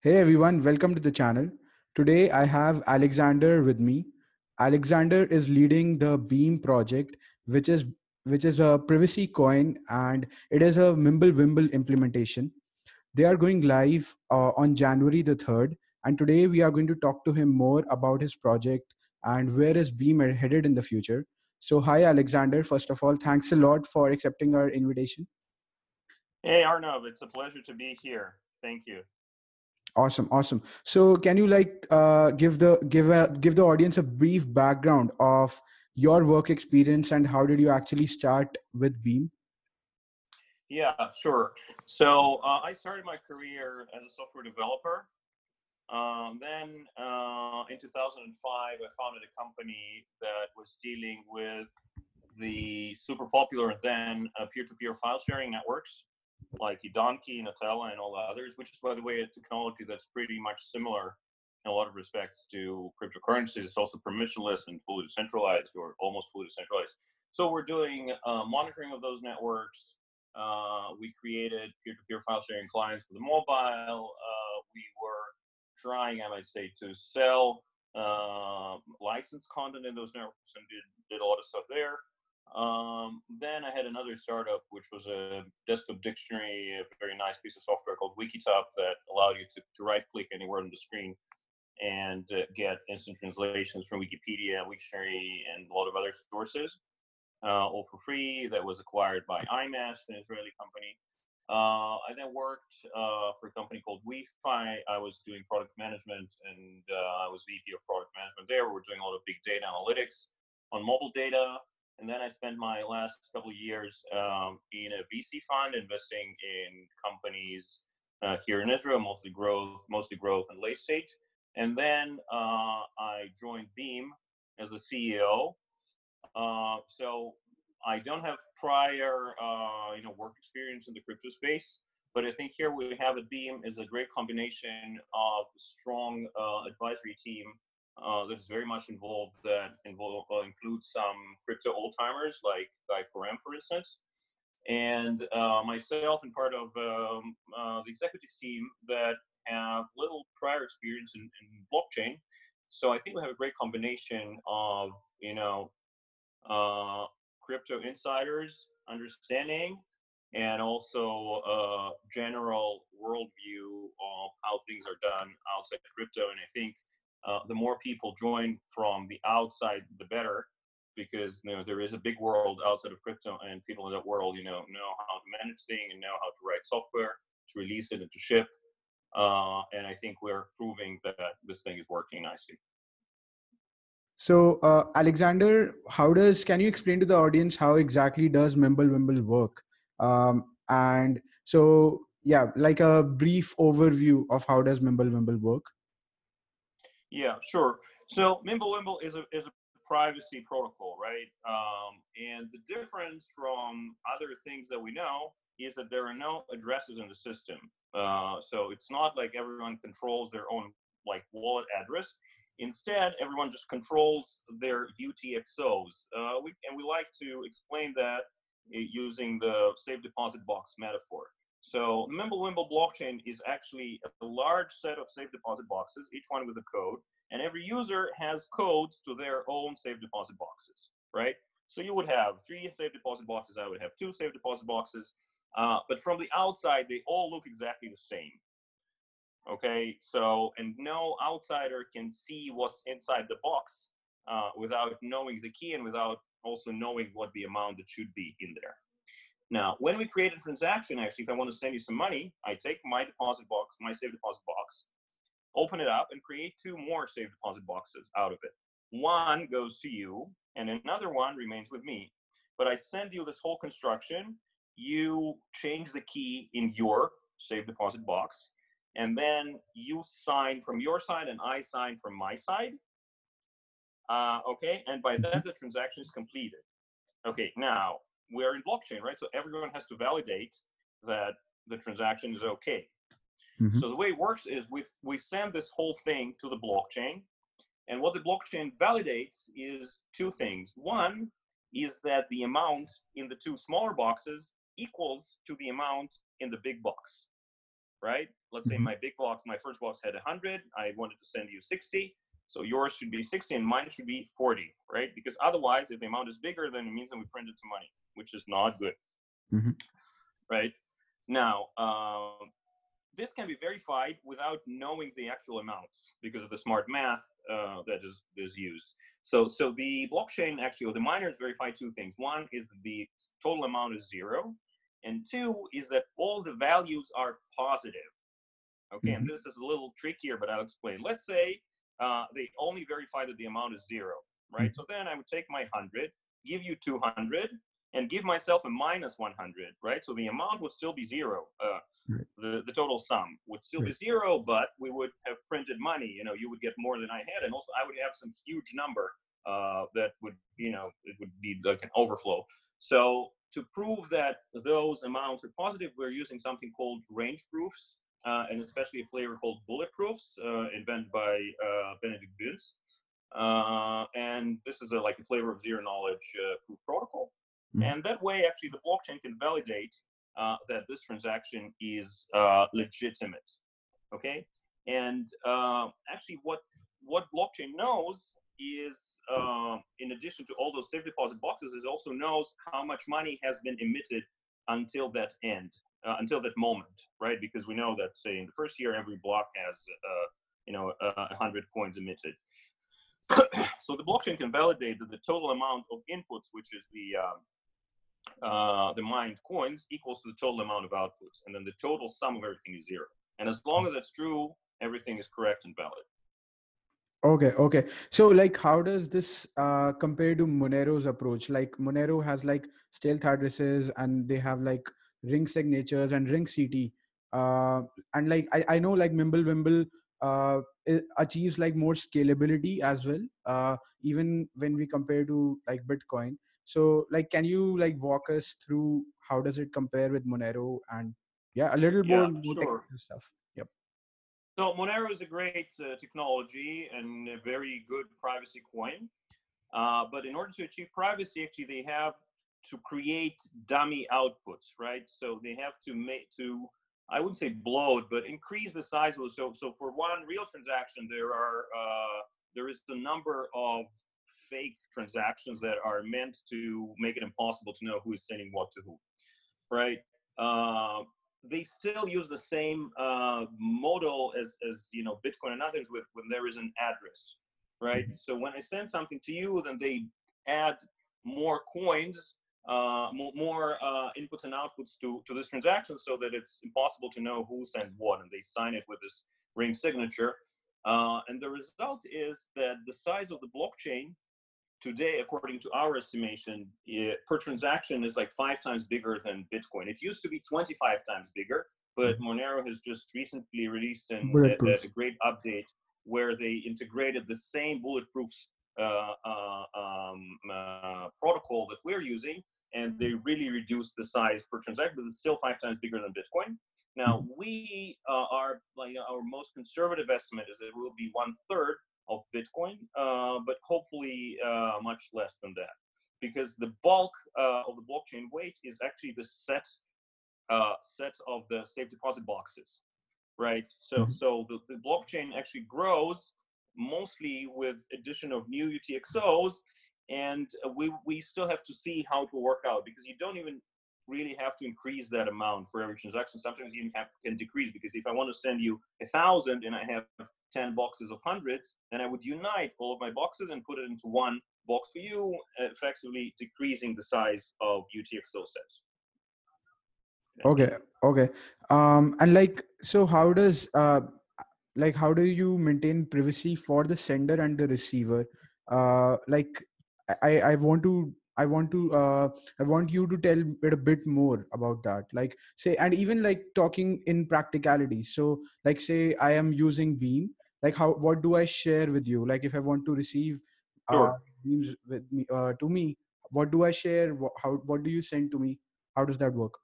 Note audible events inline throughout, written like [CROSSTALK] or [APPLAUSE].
Hey everyone, welcome to the channel. Today I have Alexander with me. Alexander is leading the Beam project, which is which is a privacy coin and it is a Mimblewimble implementation. They are going live uh, on January the 3rd and today we are going to talk to him more about his project and where is Beam headed in the future. So hi Alexander, first of all, thanks a lot for accepting our invitation. Hey Arnav, it's a pleasure to be here. Thank you awesome awesome. So can you like uh, give the give a give the audience a brief background of your work experience and how did you actually start with beam? Yeah sure. So uh, i started my career as a software developer. Um, then uh, in 2005 i founded a company that was dealing with the super popular then uh, peer-to-peer file sharing networks like Donkey, Gnutella, and all the others, which is, by the way, a technology that's pretty much similar in a lot of respects to cryptocurrencies. It's also permissionless and fully decentralized, or almost fully decentralized. So we're doing uh, monitoring of those networks. Uh, we created peer-to-peer file sharing clients for the mobile. Uh, we were trying, I might say, to sell uh, licensed content in those networks and did, did a lot of stuff there. Um, then I had another startup, which was a desktop dictionary, a very nice piece of software called Wikitop that allowed you to, to right click anywhere on the screen and uh, get instant translations from Wikipedia, Wiktionary, and a lot of other sources, uh, all for free. That was acquired by iMesh, an Israeli company. Uh, I then worked uh, for a company called WeFi. I was doing product management and uh, I was VP of product management there. We were doing a lot of big data analytics on mobile data and then I spent my last couple of years um, in a VC fund investing in companies uh, here in Israel, mostly growth, mostly growth and late stage. And then uh, I joined Beam as the CEO. Uh, so I don't have prior, uh, you know, work experience in the crypto space, but I think here we have at Beam is a great combination of strong uh, advisory team uh, that is very much involved that involve, uh, includes some crypto old timers like Guy Corem, for instance, and uh, myself and part of um, uh, the executive team that have little prior experience in, in, blockchain. So I think we have a great combination of you know uh, crypto insiders understanding and also a general worldview of how things are done outside crypto. And I think uh, the more people join from the outside, the better, because you know there is a big world outside of crypto, and people in that world, you know, know how to manage things and know how to write software, to release it, and to ship. Uh, and I think we're proving that this thing is working nicely. So, uh, Alexander, how does can you explain to the audience how exactly does Mimblewimble work? Um, and so, yeah, like a brief overview of how does Mimblewimble work. Yeah, sure. So Mimblewimble is a is a privacy protocol, right? Um, and the difference from other things that we know is that there are no addresses in the system. Uh, so it's not like everyone controls their own like wallet address. Instead, everyone just controls their UTXOs. Uh, we, and we like to explain that using the safe deposit box metaphor. So Mimblewimble blockchain is actually a large set of safe deposit boxes, each one with a code, and every user has codes to their own safe deposit boxes, right? So you would have three safe deposit boxes, I would have two safe deposit boxes, uh, but from the outside, they all look exactly the same. Okay, so, and no outsider can see what's inside the box uh, without knowing the key and without also knowing what the amount that should be in there. Now, when we create a transaction, actually, if I want to send you some money, I take my deposit box, my safe deposit box, open it up, and create two more safe deposit boxes out of it. One goes to you, and another one remains with me. But I send you this whole construction. You change the key in your safe deposit box, and then you sign from your side, and I sign from my side. Uh, okay, and by then the transaction is completed. Okay, now we're in blockchain, right? So everyone has to validate that the transaction is okay. Mm-hmm. So the way it works is we we send this whole thing to the blockchain, and what the blockchain validates is two things. One is that the amount in the two smaller boxes equals to the amount in the big box, right? let's say Mhm. my big box, my first box had 100. I wanted to send you 60. So yours should be 60 and mine should be 40, right? Because otherwise, if the amount is bigger, then it means that we printed some money, which is not good, Mhm. right? Now, um, this can be verified without knowing the actual amounts because of the smart math uh, that is, is used. So, so the blockchain actually, or the miners verify two things. One is that the total amount is zero, and two is that all the values are positive. Okay, and this is a little trickier, but I'll explain. Let's say uh, they only verify that the amount is zero, right? So then I would take my 100, give you 200, and give myself a minus 100, right? So the amount would still be zero. Uh, Right. the, the total sum would still be zero, but we would have printed money. You know, you would get more than I had, and also I would have some huge number uh, that would, you know, it would be like an overflow. So to prove that those amounts are positive, we're using something called range proofs, uh, and especially a flavor called Bulletproofs, uh, invented by uh, Benedikt Bünz. Uh, and this is a, like a flavor of zero knowledge uh, proof protocol. Mhm. And that way, actually, the blockchain can validate uh, that this transaction is uh, legitimate. Okay, and uh, actually, what what blockchain knows is, uh, in addition to all those safe deposit boxes, it also knows how much money has been emitted until that end, uh, until that moment, right? Because we know that, say, in the first year, every block has, uh, you know, a hundred coins emitted. [COUGHS] so the blockchain can validate that the total amount of inputs, which is the um, uh, the mined coins, equals to the total amount of outputs, and then the total sum of everything is zero. And as long as that's true, everything is correct and valid. Okay, okay. So like how does this uh compare to Monero's approach? Like Monero has like stealth addresses and they have like ring signatures and ring CT. Uh and like I, I know like Mimblewimble uh achieves like more scalability as well. Uh even when we compare to like Bitcoin. So like can you like walk us through how does it compare with Monero and yeah, a little Yeah, more, more sure. technical stuff. Yep. So Monero is a great uh, technology and a very good privacy coin. Uh, but in order to achieve privacy, actually, they have to create dummy outputs, right? So they have to make to I wouldn't say bloat, but increase the size of it. So so for one real transaction, there are uh, there is the number of fake transactions that are meant to make it impossible to know who is sending what to who, right? Uh, they still use the same uh, model as, as you know Bitcoin and others with when there is an address, right? So when I send something to you, then they add more coins, uh, more, uh, inputs and outputs to, to this transaction so that it's impossible to know who sent what, and they sign it with this ring signature. Uh, and the result is that the size of the blockchain today, according to our estimation, eh, per transaction is like five times bigger than Bitcoin. It used to be 25 times bigger, but Monero has just recently released an, a, a great update where they integrated the same bulletproof uh, uh, um, uh, protocol that we're using, and they really reduced the size per transaction, but it's still five times bigger than Bitcoin. Now, we uh, are like our most conservative estimate is that it will be one third of Bitcoin, uh, but hopefully uh, much less than that, because the bulk uh, of the blockchain weight is actually the set uh, set of the safe deposit boxes, right? So Mhm. so the, the blockchain actually grows mostly with addition of new UTXOs, and uh, we we still have to see how it will work out because you don't even really have to increase that amount for every transaction. Sometimes you have, can decrease because if I want to send you a thousand and I have 10 boxes of hundreds, then I would unite all of my boxes and put it into one box for you, effectively decreasing the size of UTXO sets. okay okay um and like so how does uh like how do you maintain privacy for the sender and the receiver uh like i i want to i want to uh i want you to tell it a bit more about that. Like say and even like talking in practicality. So like say i am using beam. Like how what do i share with you? Like if i want to receive uh Sure. beams with me uh to me what do i share? What, how what do you send to me? How does that work?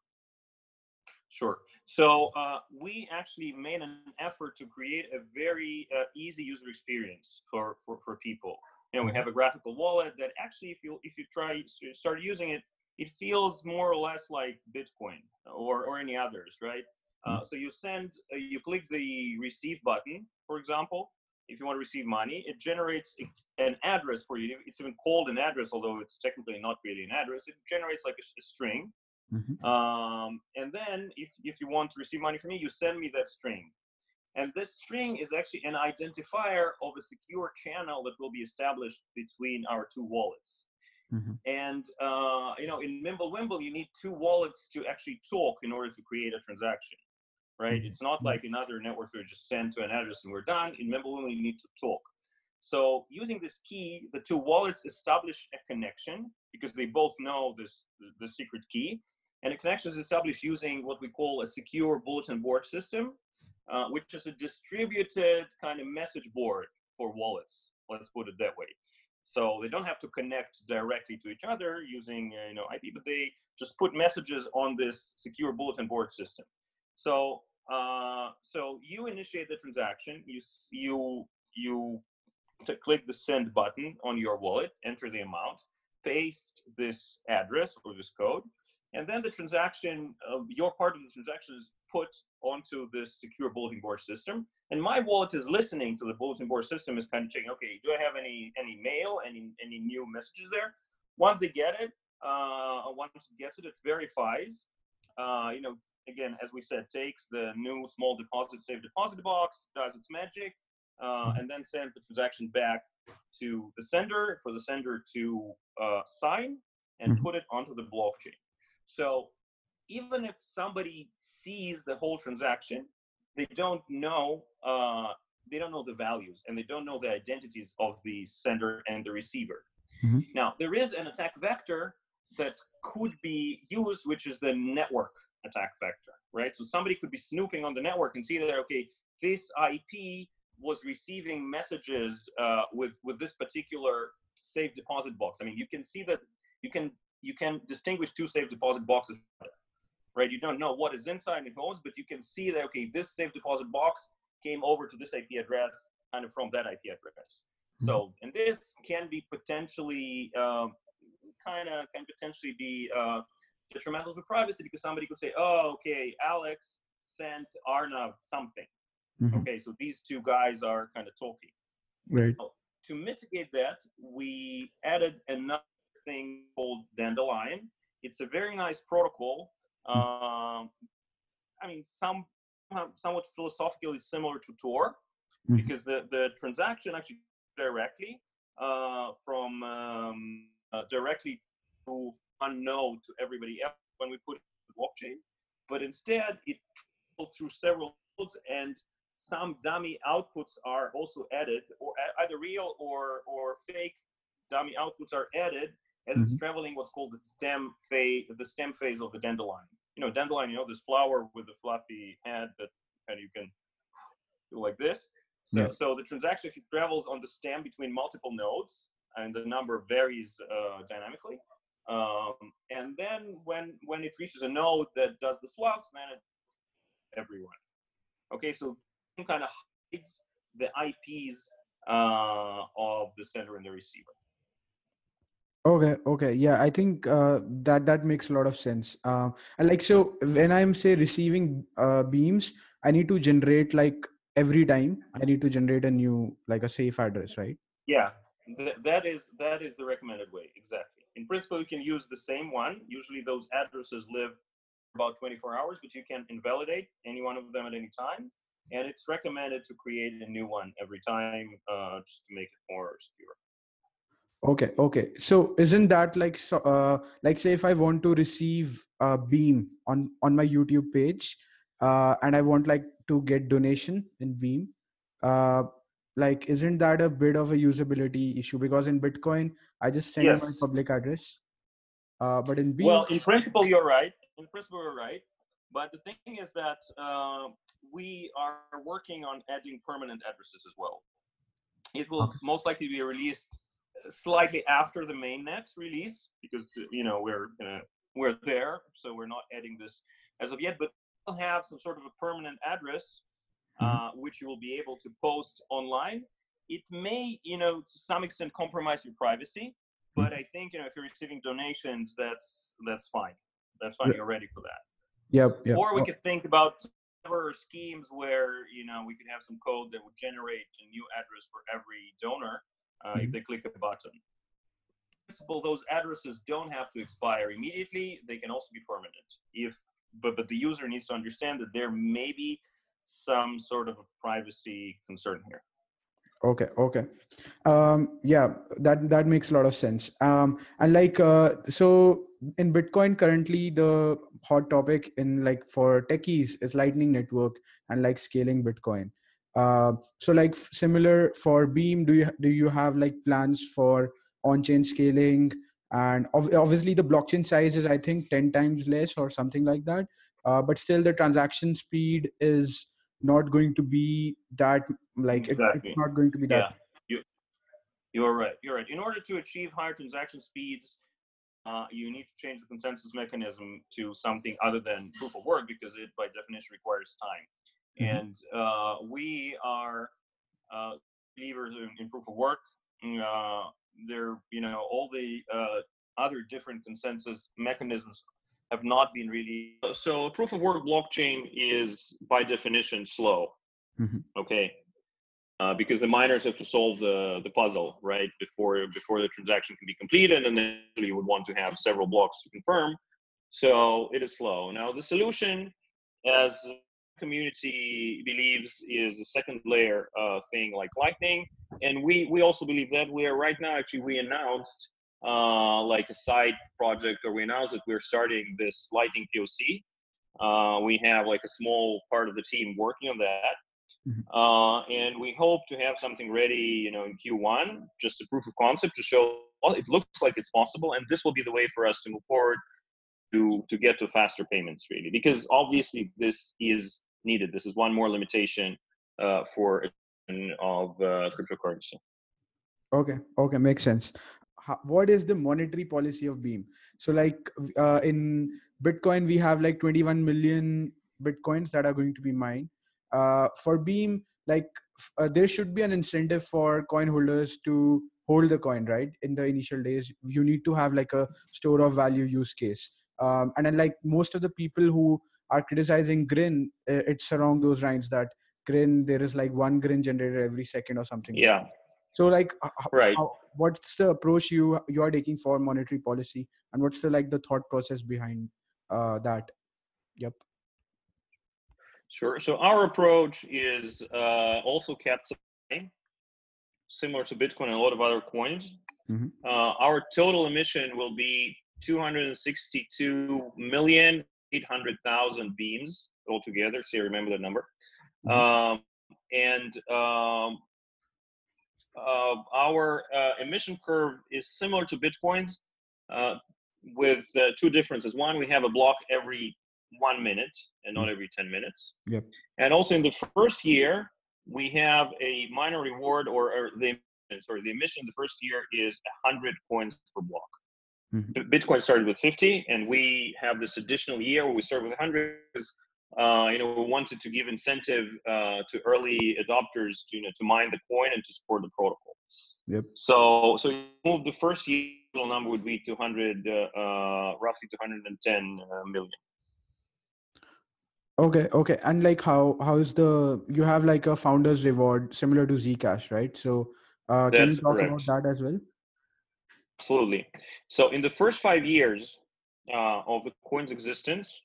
Sure. So uh, we actually made an effort to create a very uh, easy user experience for, for, for people. You know, we have a graphical wallet that actually, if you if you try to start using it, it feels more or less like Bitcoin or, or any others, right? Uh, so you send, uh, you click the receive button, for example, if you want to receive money, it generates an address for you. It's even called an address, although it's technically not really an address. It generates like a, a string. Mhm. Um, and then if, if you want to receive money from me, you send me that string. And this string is actually an identifier of a secure channel that will be established between our two wallets. Mhm. And uh, you know, in Mimblewimble, you need two wallets to actually talk in order to create a transaction, right? Mhm. It's not Mhm. like in other networks where you just send to an address and we're done. In Mimblewimble, you need to talk. So using this key, the two wallets establish a connection because they both know this the, the secret key, and a connection is established using what we call a secure bulletin board system, uh, which is a distributed kind of message board for wallets. Let's put it that way. So they don't have to connect directly to each other using uh, you know IP, but they just put messages on this secure bulletin board system. So uh, so you initiate the transaction. You you you to click the send button on your wallet, enter the amount, paste this address or this code, and then the transaction, uh, your part of the transaction is put onto this secure bulletin board system. And my wallet is listening to the bulletin board system, is kind of checking, okay, do I have any any mail, any any new messages there? Once they get it, uh, once it gets it, it verifies. Uh, you know, again, as we said, takes the new small deposit safe deposit box, does its magic, uh, and then sends the transaction back to the sender for the sender to uh, sign and Mhm. put it onto the blockchain. So even if somebody sees the whole transaction, they don't know uh, they don't know the values and they don't know the identities of the sender and the receiver. Mhm. Now there is an attack vector that could be used, which is the network attack vector, right? So somebody could be snooping on the network and see that okay, this IP was receiving messages uh, with with this particular safe deposit box. I mean, you can see that you can you can distinguish two safe deposit boxes, right? You don't know what is inside and who's, but you can see that okay, this safe deposit box came over to this IP address, kind of from that IP address. So, and this can be potentially um, kind of can potentially be uh, detrimental to privacy because somebody could say, "Oh, okay, Alex sent Arnav something." Mhm. Okay, so these two guys are kind of talking. Right. To mitigate that, we added another thing called Dandelion. It's a very nice protocol. Um, I mean, some somewhat philosophically similar to Tor, Mhm. because the, the transaction actually directly uh, from um, uh, directly to unknown to everybody else when we put it in the blockchain, but instead it through several nodes and some dummy outputs are also added, or either real or or fake dummy outputs are added as it's Mhm. traveling what's called the stem phase, the stem phase of the dandelion. You know, dandelion, you know, this flower with the fluffy head that kind of you can do like this. So, Yeah. so the transaction travels on the stem between multiple nodes, and the number varies uh, dynamically. Um, and then when when it reaches a node that does the fluffs, then it everyone. Okay, so it kind of hides the IPs uh, of the sender and the receiver. Okay, okay. Yeah, I think uh, that that makes a lot of sense. Uh, and like so when I'm say receiving uh, beams, I need to generate like every time I need to generate a new like a safe address, right? Yeah, th- that is that is the recommended way. Exactly. In principle, you can use the same one. Usually, those addresses live about 24 hours, but you can invalidate any one of them at any time. And it's recommended to create a new one every time, uh, just to make it more secure. Okay, okay. So isn't that like so uh like say if I want to receive a beam on on my YouTube page uh and I want like to get donation in beam uh like isn't that a bit of a usability issue because in Bitcoin I just send my public address uh but in beam Well, in principle, you're right. In principle, you're right. But the thing is that uh, we are working on adding permanent addresses as well. It will Okay. most likely be released slightly after the mainnet release because you know we're uh, we're there, so we're not adding this as of yet. But we'll have some sort of a permanent address uh, which you will be able to post online. It may, you know, to some extent compromise your privacy, but I think you know if you're receiving donations, that's that's fine. That's fine. You're ready for that. yep, yep. Or we could think about schemes where you know we could have some code that would generate a new address for every donor uh, mm-hmm. if they click a button. In principle, those addresses don't have to expire immediately; they can also be permanent. If but but the user needs to understand that there may be some sort of a privacy concern here okay okay um yeah that that makes a lot of sense um and like uh so in bitcoin currently the hot topic in like for techies is lightning network and like scaling bitcoin uh so like similar for beam do you do you have like plans for on-chain scaling and obviously the blockchain size is i think 10 times less or something like that uh, but still the transaction speed is not going to be that like exactly. it's not going to be that. Yeah, you, you're right. You're right. In order to achieve higher transaction speeds, uh, you need to change the consensus mechanism to something other than proof of work because it, by definition, requires time. Mm-hmm. And uh, we are uh, believers in, in, proof of work. Uh, there, you know, all the uh, other different consensus mechanisms have not been really so proof of work blockchain is by definition slow mm-hmm. okay uh, because the miners have to solve the the puzzle right before before the transaction can be completed and then you would want to have several blocks to confirm so it is slow now the solution as community believes is a second layer uh, thing like lightning and we we also believe that we are right now actually we announced uh, like a side project, or we announced that we're starting this Lightning POC. Uh, we have like a small part of the team working on that. Mm-hmm. Uh, and we hope to have something ready, you know, in Q1, just a proof of concept to show well, it looks like it's possible, and this will be the way for us to move forward to get to faster payments, really, because obviously this is needed. This is one more limitation uh, for of uh, cryptocurrency. Okay, okay, makes sense. How, what is the monetary policy of beam? So like uh, in bitcoin we have like 21 million bitcoins that are going to be mined. Uh, for beam like uh, there should be an incentive for coin holders to hold the coin right? In the initial days you need to have like a store of value use case um, and then like most of the people who are criticizing grin it's along those lines that grin there is like one grin generated every second or something. Yeah. So like right. how, what's the approach you you are taking for monetary policy? And what's the like the thought process behind uh, that? Yep sure. So our approach is uh, also kept similar to bitcoin and a lot of other coins. Mm-hmm. uh, our total emission will be 262 million 800,000 beams altogether so you remember the number mm-hmm. um, and um, uh, our uh, emission curve is similar to Bitcoin's uh, with uh, two differences. One, we have a block every one minute and not mm. every 10 minutes. Yep. And also in the first year, we have a minor reward or, or the sorry, the emission in the first year is 100 coins per block. Mm-hmm. Bitcoin started with 50, and we have this additional year where we start with 100 uh, you know, we wanted to give incentive uh, to early adopters to you know to mine the coin and to support the protocol. Yep. So so you move the first year number would be 200, uh, uh, roughly 210 uh, million. Okay, okay, and like how how is the you have like a founder's reward similar to Zcash, right? So uh, can you talk correct. about that as well? Absolutely. So in the first five years uh, of the coin's existence,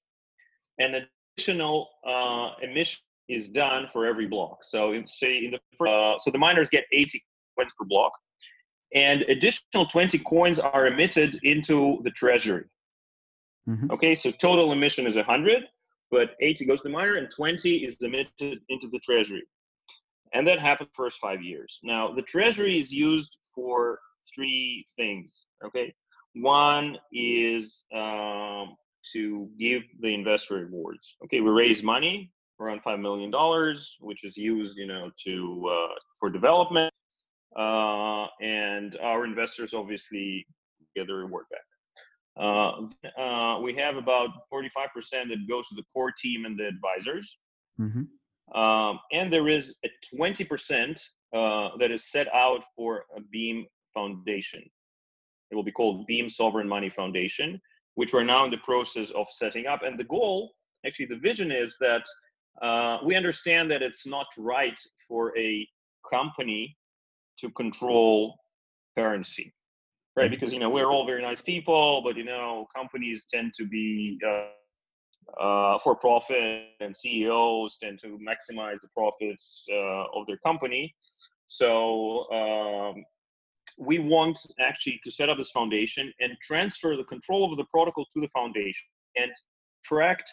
an additional uh, emission is done for every block. So in, say in the first, uh, so the miners get 80 coins per block, and additional 20 coins are emitted into the treasury. Mm-hmm. Okay, so total emission is 100, but 80 goes to the miner and 20 is emitted into the treasury. And that happens first five years. Now the treasury is used for three things. Okay, one is um, to give the investor rewards. Okay, we raise money around five million dollars, which is used, you know, to uh, for development, uh, and our investors obviously get the reward back. Uh, uh we have about 45% that goes to the core team and the advisors. Mm-hmm. Um, and there is a 20% uh, that is set out for a Beam Foundation. It will be called Beam Sovereign Money Foundation which we're now in the process of setting up. And the goal, actually, the vision is that uh, we understand that it's not right for a company to control currency right Mm-hmm. because you know we're all very nice people but you know companies tend to be uh, uh, for profit and ceos tend to maximize the profits uh, of their company so um, we want actually to set up this foundation and transfer the control of the protocol to the foundation and attract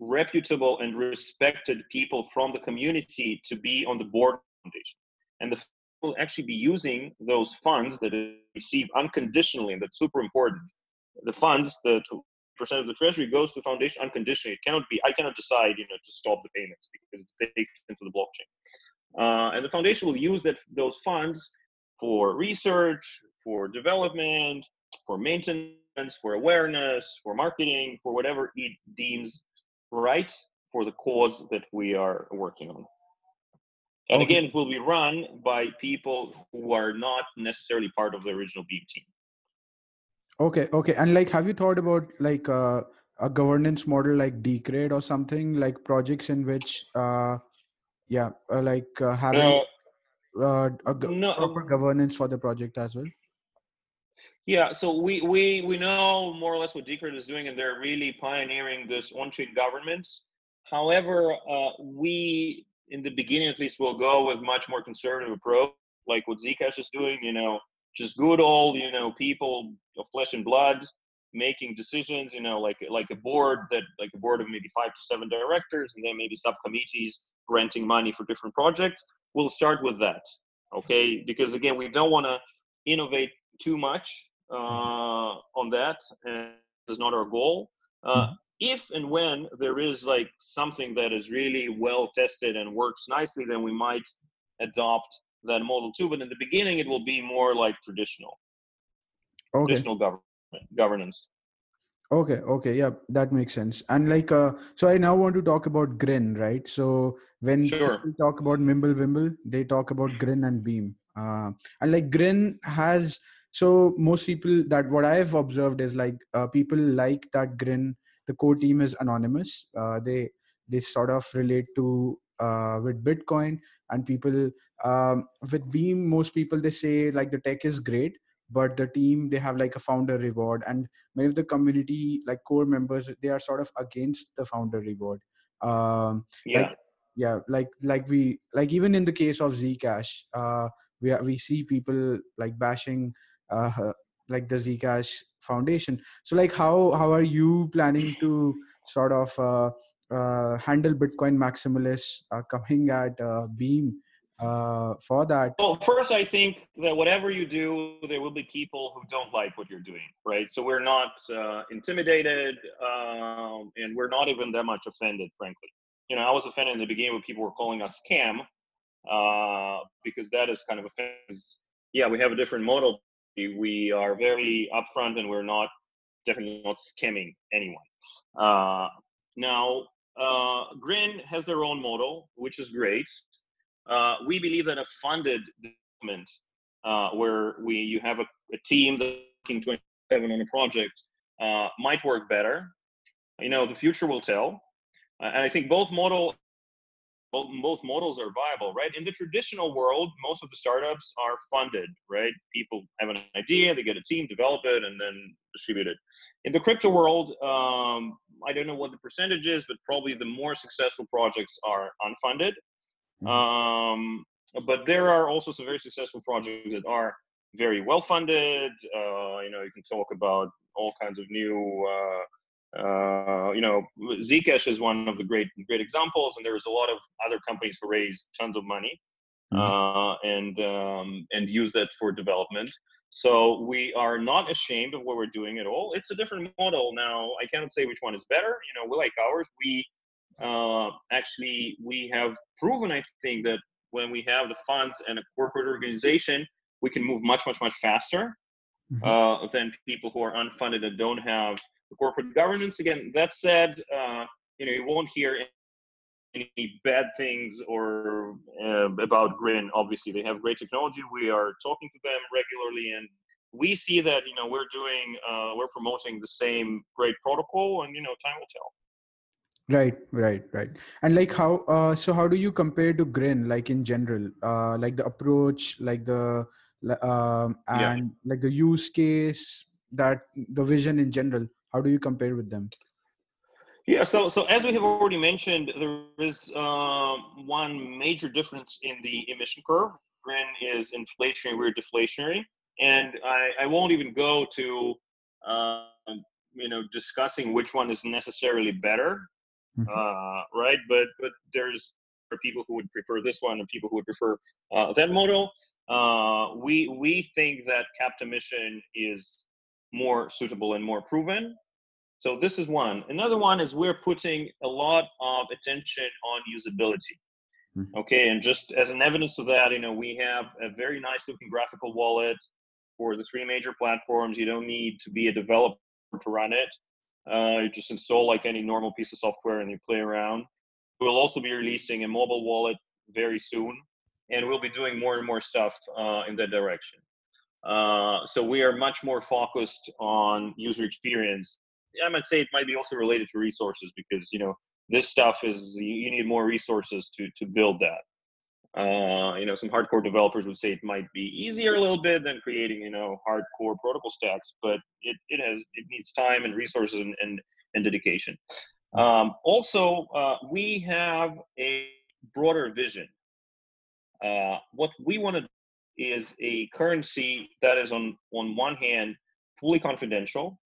reputable and respected people from the community to be on the board foundation and the will actually be using those funds that it receive unconditionally, and that's super important. The funds, the percent of the treasury goes to the foundation unconditionally. It cannot be. I cannot decide, you know, to stop the payments because it's baked into the blockchain. Uh, and the foundation will use that those funds for research, for development, for maintenance, for awareness, for marketing, for whatever it deems right for the cause that we are working on. And again, it will be run by people who are not necessarily part of the original Beam team. Okay, okay. And like, have you thought about like uh, a governance model like Decred or something like projects in which, uh, yeah, uh, like uh, having uh, a no, proper governance for the project as well? Yeah, so we we we know more or less what Decred is doing, and they're really pioneering this on-chain governance. However, uh, we in the beginning at least will go with much more conservative approach, like what Zcash is doing. You know, just good old you know people of flesh and blood making decisions. You know, like like a board that like a board of maybe five to seven directors, and then maybe subcommittees granting money for different projects. We'll start with that, okay? Because again, we don't want to innovate too much uh, on that, and this is not our goal. Uh, Mhm. if and when there is like something that is really well tested and works nicely, then we might adopt that model too. But in the beginning, it will be more like traditional, Okay. traditional government governance. Okay, okay, yeah, that makes sense. And like, uh, so I now want to talk about Grin, right? So when Sure. people talk about Mimble Wimble, they talk about Grin and Beam. Uh, and like Grin has, so most people that what I've observed is like uh, people like that Grin. The core team is anonymous. Uh, they they sort of relate to uh, with Bitcoin, and people um, with Beam, most people they say like the tech is great, but the team they have like a founder reward and many of the community like core members they are sort of against the founder reward. Um Yeah. like yeah like like we like even in the case of zcash uh we are, we see people like bashing uh like the zcash foundation. So like how how are you planning to sort of uh, uh handle bitcoin maximalists uh, coming at uh, beam uh for that Well, first, I think that whatever you do, there will be people who don't like what you're doing, right? So we're not uh, intimidated, um, and we're not even that much offended, frankly. You know, I was offended in the beginning when people were calling us scam, uh, because that is kind of offensive. Yeah, we have a different model. We- are very upfront, and we're not definitely not scamming anyone. Uh, now, uh, Grin has their own model, which is great. Uh, we believe that a funded development uh, where we you have a, a team that's working 27 on a project uh, might work better. You know, the future will tell. Uh, and I think both model both, both models are viable, right? In the traditional world, most of the startups are funded, right? People have an idea, they get a team, develop it, and then distribute it. In the crypto world, um, I don't know what the percentage is, but probably the more successful projects are unfunded. Mhm. Um, but there are also some very successful projects that are very well funded. Uh, you know, you can talk about all kinds of new. Uh, uh, you know, Zcash is one of the great great examples, and there's a lot of other companies who raise tons of money Mhm. uh, and um, and use that for development. So we are not ashamed of what we're doing at all. It's a different model now. I cannot say which one is better. You know, we like ours. We uh, actually we have proven, I think, that when we have the funds and a corporate organization, we can move much, much, much faster Mhm. uh, than people who are unfunded and don't have the corporate governance. Again, that said, uh, you know, you won't hear any bad things or uh, about Grin. Obviously, they have great technology. We are talking to them regularly, and we see that you know we're doing, uh, we're promoting the same great protocol, and you know, time will tell. Right right right. And like how uh so how do you compare to grin like in general? Uh like the approach like the um and Yeah. like the use case that the vision in general how do you compare with them? Yeah, so so as we have already mentioned, there is um, one major difference in the emission curve. Grin is inflationary, we're deflationary, and I, I won't even go to um, you know discussing which one is necessarily better, Mhm. uh, right? But but there's for people who would prefer this one and people who would prefer uh, that model. Uh, we we think that capped emission is more suitable and more proven. So this is one. Another one is we're putting a lot of attention on usability. Mhm. Okay, and just as an evidence of that, you know, we have a very nice looking graphical wallet for the three major platforms. You don't need to be a developer to run it. Uh, you just install like any normal piece of software and you play around. We'll also be releasing a mobile wallet very soon, and we'll be doing more and more stuff uh, in that direction. Uh, so we are much more focused on user experience. I might say it might be also related to resources because you know this stuff is you need more resources to to build that. Uh, you know, some hardcore developers would say it might be easier a little bit than creating you know hardcore protocol stacks, but it it has it needs time and resources and and, and dedication. Um, also, uh, we have a broader vision. Uh, what we want to is a currency that is on on one hand fully confidential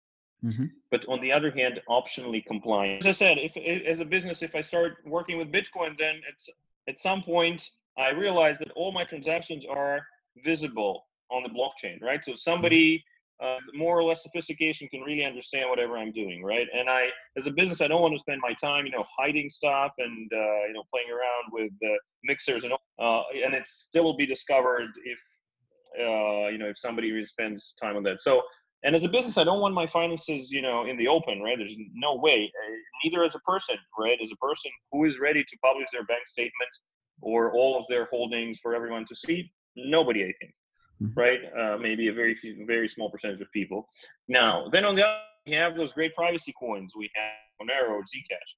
Mhm. but on the other hand optionally compliant as i said if as a business if i start working with bitcoin then it's at some point i realize that all my transactions are visible on the blockchain right? So somebody uh, more or less sophistication can really understand whatever i'm doing right? And i as a business i don't want to spend my time you know hiding stuff and uh, you know playing around with uh, mixers and all, uh, and it still will be discovered if uh, you know if somebody really spends time on that. So and as a business i don't want my finances you know in the open right? There's no way. Neither as a person right? As a person who is ready to publish their bank statement or all of their holdings for everyone to see nobody i think Mhm. right? Uh, maybe a very few very small percentage of people. Now then on the other we have those great privacy coins. We have monero zcash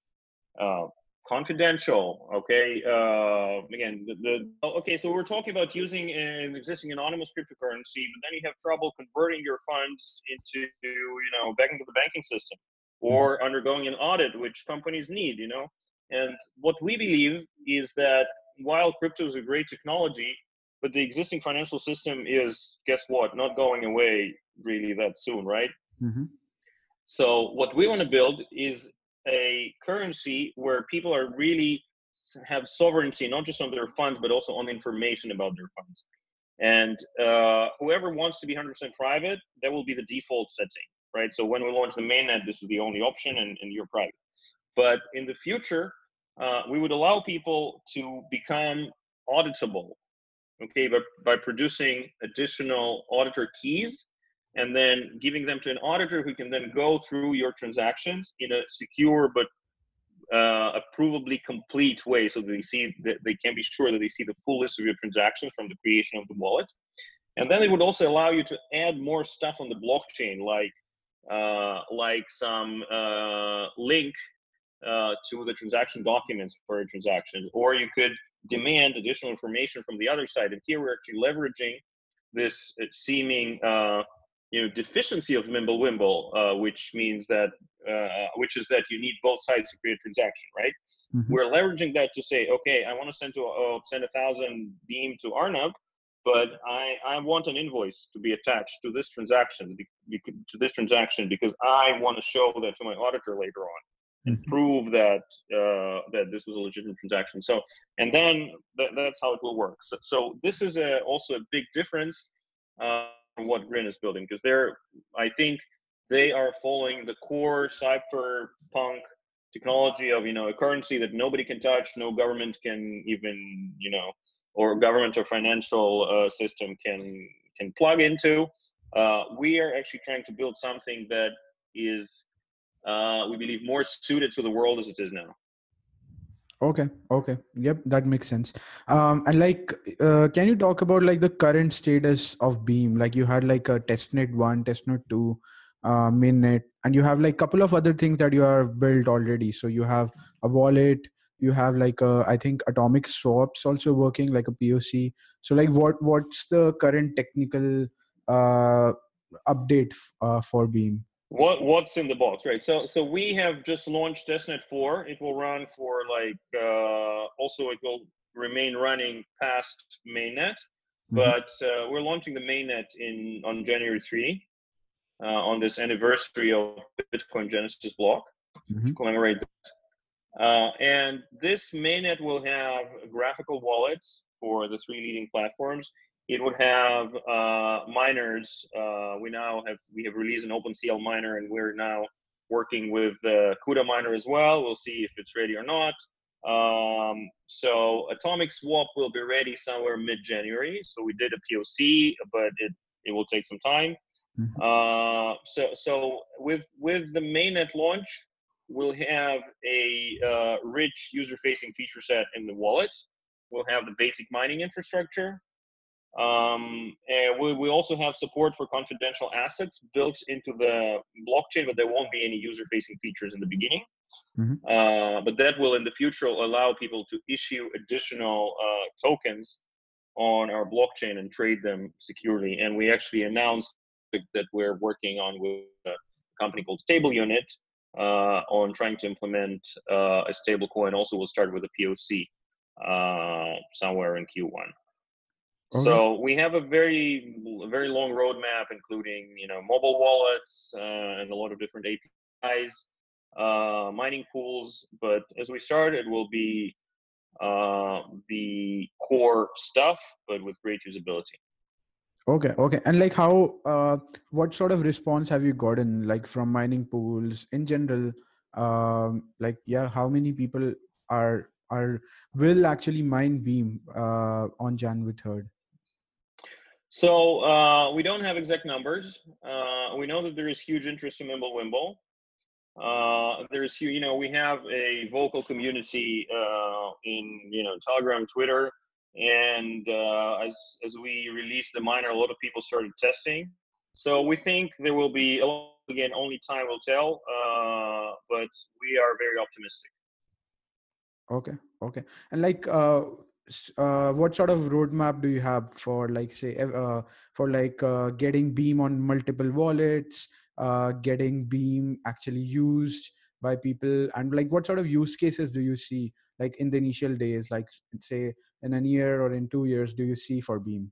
uh, confidential okay? Uh, again the, the okay so we're talking about using an existing anonymous cryptocurrency but then you have trouble converting your funds into you know back into the banking system or undergoing an audit which companies need you know? And what we believe is that while crypto is a great technology but the existing financial system is guess what not going away really that soon right Mhm. so what we want to build is a currency where people are really have sovereignty not just on their funds but also on information about their funds. And uh, whoever wants to be 100% private, that will be the default setting, right? So when we launch the mainnet, this is the only option, and, and you're private. But in the future, uh, we would allow people to become auditable, okay, by, by producing additional auditor keys and then giving them to an auditor who can then go through your transactions in a secure but uh, approvably complete way so that they see that they can be sure that they see the full list of your transactions from the creation of the wallet. And then it would also allow you to add more stuff on the blockchain like uh, like some uh, link uh, to the transaction documents for a transaction or you could demand additional information from the other side and here we're actually leveraging this uh, seeming uh, you know deficiency of Mimblewimble, uh, which means that uh, which is that you need both sides to create a transaction, right? Mhm. We're leveraging that to say, okay, I want to send to uh, send a thousand Beam to Arnav, but I I want an invoice to be attached to this transaction to this transaction because I want to show that to my auditor later on and Mhm. prove that uh, that this was a legitimate transaction. So and then th- that's how it will work. So, so this is a, also a big difference uh, from what Grin is building because they're I think they are following the core cypherpunk technology of you know a currency that nobody can touch, no government can even you know or government or financial uh, system can can plug into. Uh, we are actually trying to build something that is uh, we believe more suited to the world as it is now. Okay. Okay. Yep. That makes sense. Um, and like, uh, can you talk about like the current status of Beam? Like you had like a testnet one, testnet two. uh, mainnet and you have like a couple of other things that you have built already so you have a wallet you have like a, I think atomic swaps also working like a poc so like what what's the current technical uh, update uh, for beam what what's in the box right? So so we have just launched testnet 4 it will run for like uh, also it will remain running past mainnet mm-hmm. but uh, we're launching the mainnet in on january 3 uh, on this anniversary of bitcoin genesis block. Mm-hmm. commemorate uh, and this mainnet will have graphical wallets for the three leading platforms it would have uh, miners. Uh, we now have we have released an OpenCL miner, and we're now working with uh, CUDA miner as well. We'll see if it's ready or not. Um, so Atomic Swap will be ready somewhere mid-January. So we did a POC, but it it will take some time. Mm-hmm. Uh, so so with with the mainnet launch, we'll have a uh, rich user-facing feature set in the wallet. We'll have the basic mining infrastructure. Um, and we, we also have support for confidential assets built into the blockchain, but there won't be any user-facing features in the beginning. Mm-hmm. Uh, but that will, in the future, allow people to issue additional uh, tokens on our blockchain and trade them securely. And we actually announced that we're working on with a company called Stable Unit uh, on trying to implement uh, a stable coin. Also, we'll start with a POC uh, somewhere in Q1. Okay. So we have a very very long roadmap, including you know mobile wallets uh, and a lot of different APIs, uh, mining pools. But as we start, it will be uh, the core stuff, but with great usability. Okay, okay, and like how, uh, what sort of response have you gotten, like from mining pools in general? Um, like, yeah, how many people are are will actually mine Beam uh, on January third? So uh, we don't have exact numbers. Uh, we know that there is huge interest in Mimblewimble. Uh, there's you know we have a vocal community uh, in you know Telegram, Twitter, and uh, as as we released the miner, a lot of people started testing. So we think there will be again only time will tell, uh, but we are very optimistic. Okay, okay, and like uh, what sort of roadmap do you have for like say uh, for like uh, getting beam on multiple wallets uh, getting beam actually used by people? And like what sort of use cases do you see like in the initial days? Like say in a year or in two years do you see for beam?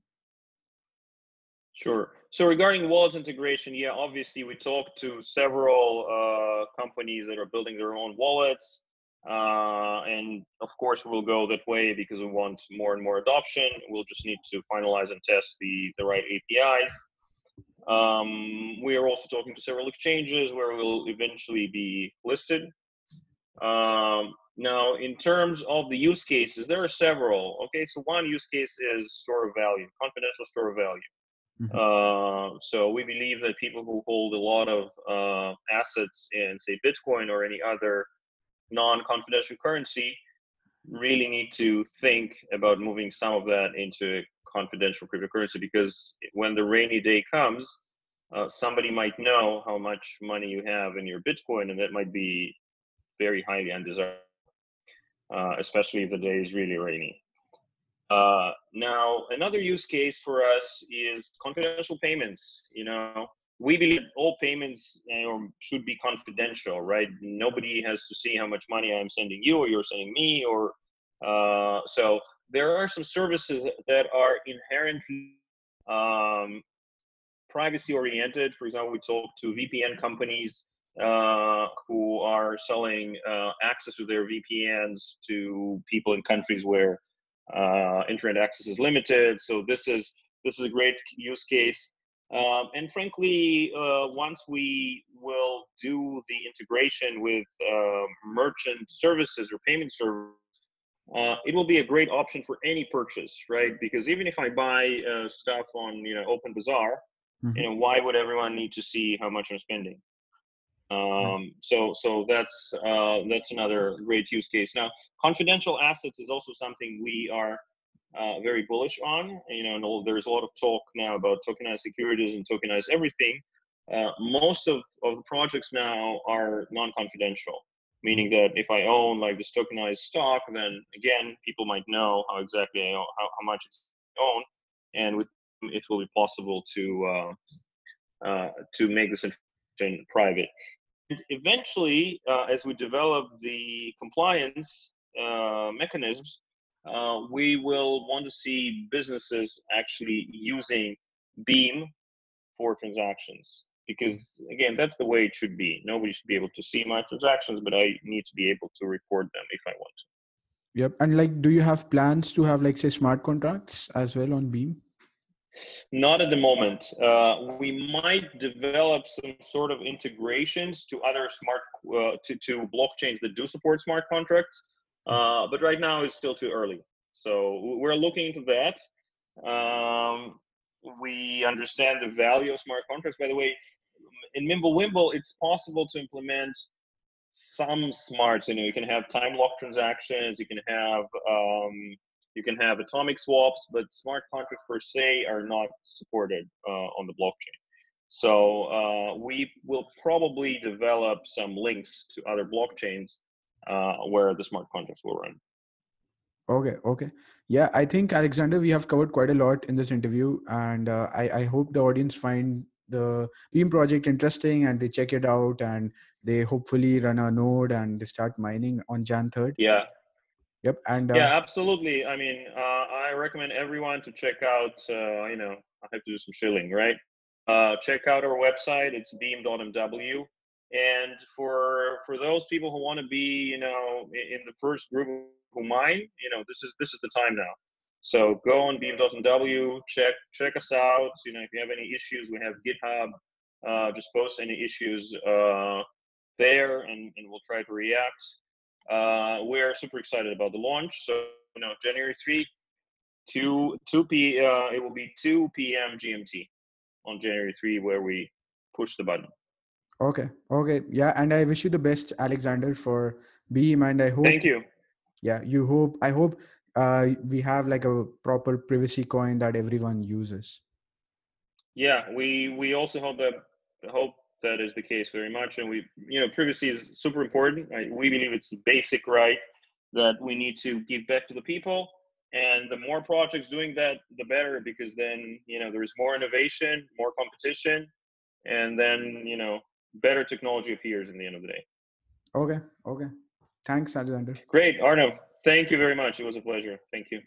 Sure. So regarding wallet integration yeah obviously we talked to several uh, companies that are building their own wallets uh, and of course, we'll go that way because we want more and more adoption. We'll just need to finalize and test the, the right APIs. Um, we are also talking to several exchanges where we'll eventually be listed. Um, now, in terms of the use cases, there are several. Okay, so one use case is store of value, confidential store of value. Mm-hmm. Uh, so we believe that people who hold a lot of uh, assets in, say, Bitcoin or any other non-confidential currency really need to think about moving some of that into a confidential cryptocurrency because when the rainy day comes uh, somebody might know how much money you have in your bitcoin and that might be very highly undesirable uh, especially if the day is really rainy. Uh, now another use case for us is confidential payments you know we believe all payments uh, should be confidential, right? Nobody has to see how much money I'm sending you or you're sending me, or uh, so there are some services that are inherently um, privacy oriented. For example, we talk to VPN companies uh, who are selling uh, access to their VPNs to people in countries where uh, internet access is limited. So this is this is a great use case. Um, and frankly, uh, once we will do the integration with uh, merchant services or payment services, uh, it will be a great option for any purchase, right? Because even if I buy uh, stuff on you know Open Bazaar, mm-hmm. you know why would everyone need to see how much I'm spending? Um, so so that's uh, that's another great use case. Now, confidential assets is also something we are uh, very bullish on. You know, and there's a lot of talk now about tokenized securities and tokenized everything. uh, most of, of the projects now are non-confidential, meaning that if I own like this tokenized stock, then again, people might know how exactly I own, how, how much it's owned, and with it will be possible to uh, uh, to make this information private. And eventually, uh, as we develop the compliance uh, mechanisms, uh, we will want to see businesses actually using Beam for transactions because again that's the way it should be. Nobody should be able to see my transactions but i need to be able to report them if i want to. Yep. And like do you have plans to have like say smart contracts as well on beam? Not at the moment. Uh, we might develop some sort of integrations to other smart uh, to, to blockchains that do support smart contracts uh, but right now it's still too early so we're looking into that um, we understand the value of smart contracts by the way in Mimblewimble, it's possible to implement some smarts. You know, you can have time lock transactions, you can have um, you can have atomic swaps, but smart contracts per se are not supported uh, on the blockchain. So uh, we will probably develop some links to other blockchains where the smart contracts will run. Okay, okay. Yeah, I think Alexander, we have covered quite a lot in this interview, and uh, I, I hope the audience find the beam project interesting and they check it out and they hopefully run a node and they start mining on jan 3rd yeah. Yep and uh, yeah absolutely. I mean uh, i recommend everyone to check out uh, you know i have to do some shilling right? Uh, check out our website. It's beam.mw and for for those people who want to be you know in the first group who mine you know this is this is the time now so go on beam.mw, check check us out. You know, if you have any issues, we have GitHub. Uh, just post any issues uh, there, and, and we'll try to react. Uh, we're super excited about the launch. So you know, January three, two two p. Uh, it will be two p.m. GMT on January three, where we push the button. Okay. Okay. Yeah, and I wish you the best, Alexander, for Beam, and I hope. Thank you. Yeah, you hope. I hope uh, we have like a proper privacy coin that everyone uses. Yeah, we we also hope that hope that is the case very much, and we you know privacy is super important. I, we believe it's a basic right that we need to give back to the people, and the more projects doing that, the better, because then you know there's more innovation, more competition, and then you know better technology appears in the end of the day. Okay. Okay. Thanks, Alexander. Great, Arnav. Thank you very much. It was a pleasure. Thank you.